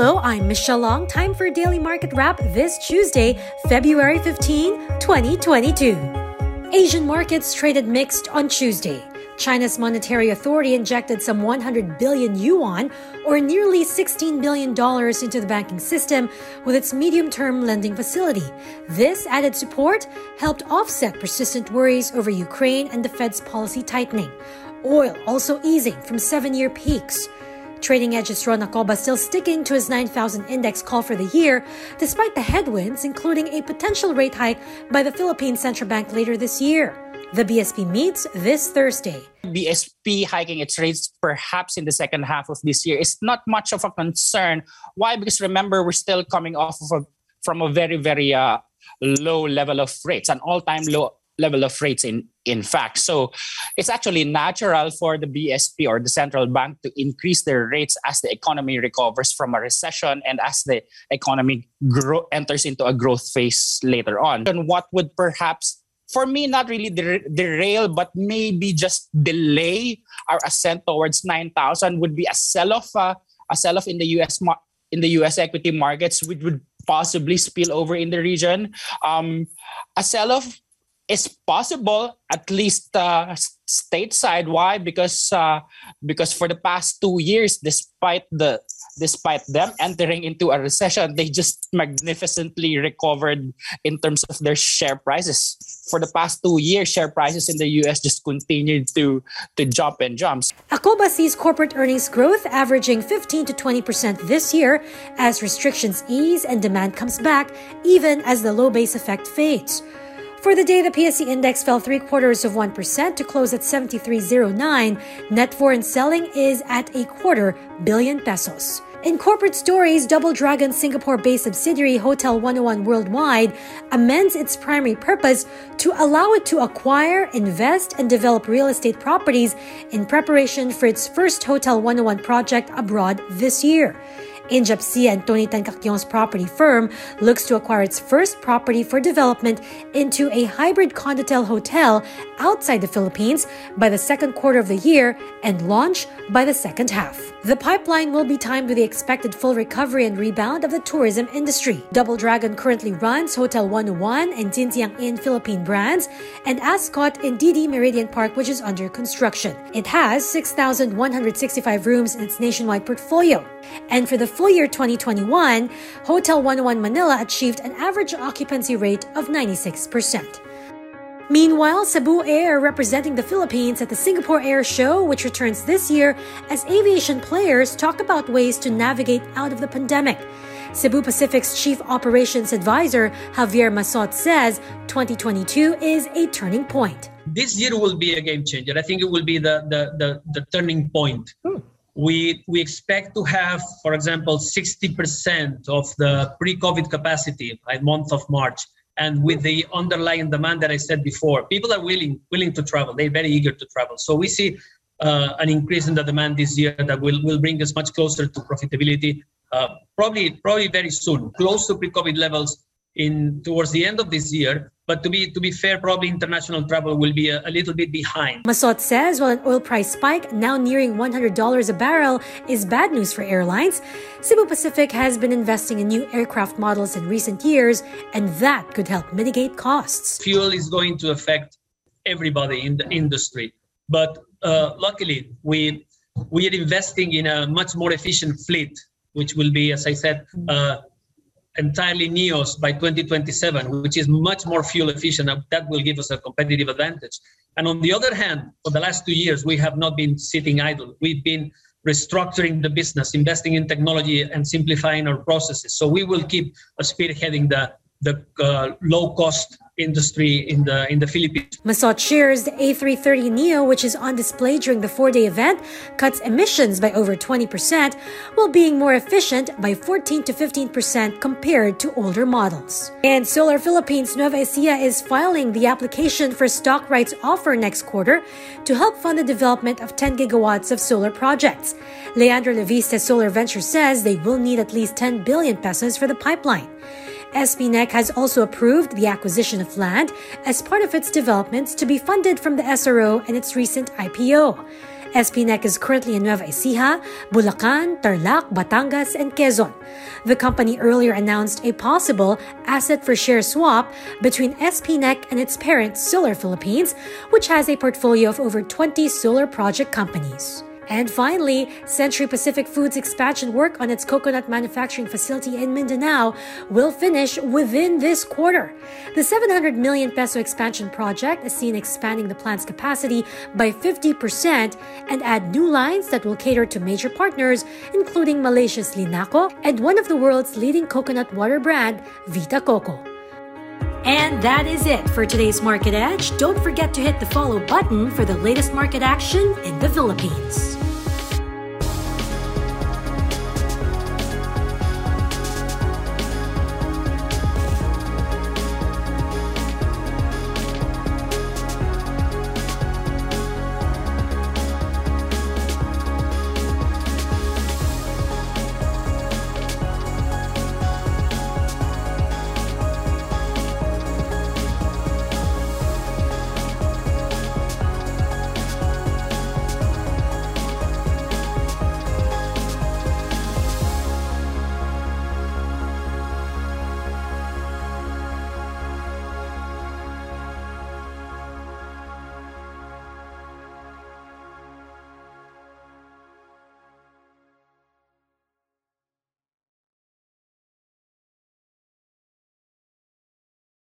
Hello, I'm Michelle Long. Time for Daily Market Wrap this Tuesday, February 15, 2022. Asian markets traded mixed on Tuesday. China's monetary authority injected some 100 billion yuan, or nearly $16 billion, into the banking system with its medium term lending facility. This added support helped offset persistent worries over Ukraine and the Fed's policy tightening. Oil also easing from seven year peaks. Trading edges Ron Acoba still sticking to his 9,000 index call for the year, despite the headwinds, including a potential rate hike by the Philippine Central Bank later this year. The BSP meets this Thursday. BSP hiking its rates perhaps in the second half of this year is not much of a concern. Why? Because remember, we're still coming off of a, from a very, very uh, low level of rates, an all time low level of rates in in fact. So it's actually natural for the bsp or the central bank to increase their rates as the economy recovers from a recession and as the economy grow, enters into a growth phase later on. And what would perhaps for me not really der- derail but maybe just delay our ascent towards 9000 would be a sell off uh, a sell off in the us mar- in the us equity markets which would possibly spill over in the region. Um, a sell off is possible at least uh, stateside. Why? Because uh, because for the past two years despite the despite them entering into a recession they just magnificently recovered in terms of their share prices. For the past two years share prices in the us just continued to to jump and jumps Acoba sees corporate earnings growth averaging 15 to 20 percent this year as restrictions ease and demand comes back even as the low base effect fades for the day, the PSE index fell three quarters of 1% to close at 73.09. Net foreign selling is at a quarter billion pesos. In corporate stories, Double Dragon Singapore based subsidiary Hotel 101 Worldwide amends its primary purpose to allow it to acquire, invest, and develop real estate properties in preparation for its first Hotel 101 project abroad this year. Injap Sia and Tony Tan property firm looks to acquire its first property for development into a hybrid condotel hotel outside the Philippines by the second quarter of the year and launch by the second half. The pipeline will be timed with the expected full recovery and rebound of the tourism industry. Double Dragon currently runs Hotel 101 and Jinjiang Inn Philippine brands and Ascott in DD Meridian Park, which is under construction. It has 6,165 rooms in its nationwide portfolio. And for the full year 2021, Hotel 101 Manila achieved an average occupancy rate of 96%. Meanwhile, Cebu Air representing the Philippines at the Singapore Air Show, which returns this year, as aviation players talk about ways to navigate out of the pandemic. Cebu Pacific's Chief Operations Advisor, Javier Massot, says 2022 is a turning point. This year will be a game changer. I think it will be the, the, the, the turning point. Hmm we we expect to have, for example, 60% of the pre-COVID capacity by month of March. And with the underlying demand that I said before, people are willing willing to travel. They're very eager to travel. So we see uh, an increase in the demand this year that will, will bring us much closer to profitability. Uh, probably probably very soon, close to pre-COVID levels in towards the end of this year. But to be to be fair, probably international travel will be a, a little bit behind. Massot says while an oil price spike now nearing $100 a barrel is bad news for airlines, Cebu Pacific has been investing in new aircraft models in recent years, and that could help mitigate costs. Fuel is going to affect everybody in the industry, but uh, luckily we we are investing in a much more efficient fleet, which will be, as I said, uh, entirely NEOs by 2027, which is much more fuel efficient. That will give us a competitive advantage. And on the other hand, for the last two years, we have not been sitting idle. We've been restructuring the business, investing in technology, and simplifying our processes. So we will keep spearheading the the uh, low cost industry in the in the Philippines. Massot shares the A330 Neo, which is on display during the four-day event, cuts emissions by over 20%, while being more efficient by 14 to 15% compared to older models. And Solar Philippines Nueva Ecija is filing the application for stock rights offer next quarter to help fund the development of 10 gigawatts of solar projects. Leandro Leviste Solar Venture says they will need at least 10 billion pesos for the pipeline. SPNEC has also approved the acquisition of land as part of its developments to be funded from the SRO and its recent IPO. SPNEC is currently in Nueva Ecija, Bulacan, Tarlac, Batangas, and Quezon. The company earlier announced a possible asset for share swap between SPNEC and its parent Solar Philippines, which has a portfolio of over 20 solar project companies. And finally, Century Pacific Foods expansion work on its coconut manufacturing facility in Mindanao will finish within this quarter. The 700 million peso expansion project is seen expanding the plant's capacity by 50% and add new lines that will cater to major partners, including Malaysia's Linaco and one of the world's leading coconut water brand, Vita Coco. And that is it for today's Market Edge. Don't forget to hit the follow button for the latest market action in the Philippines.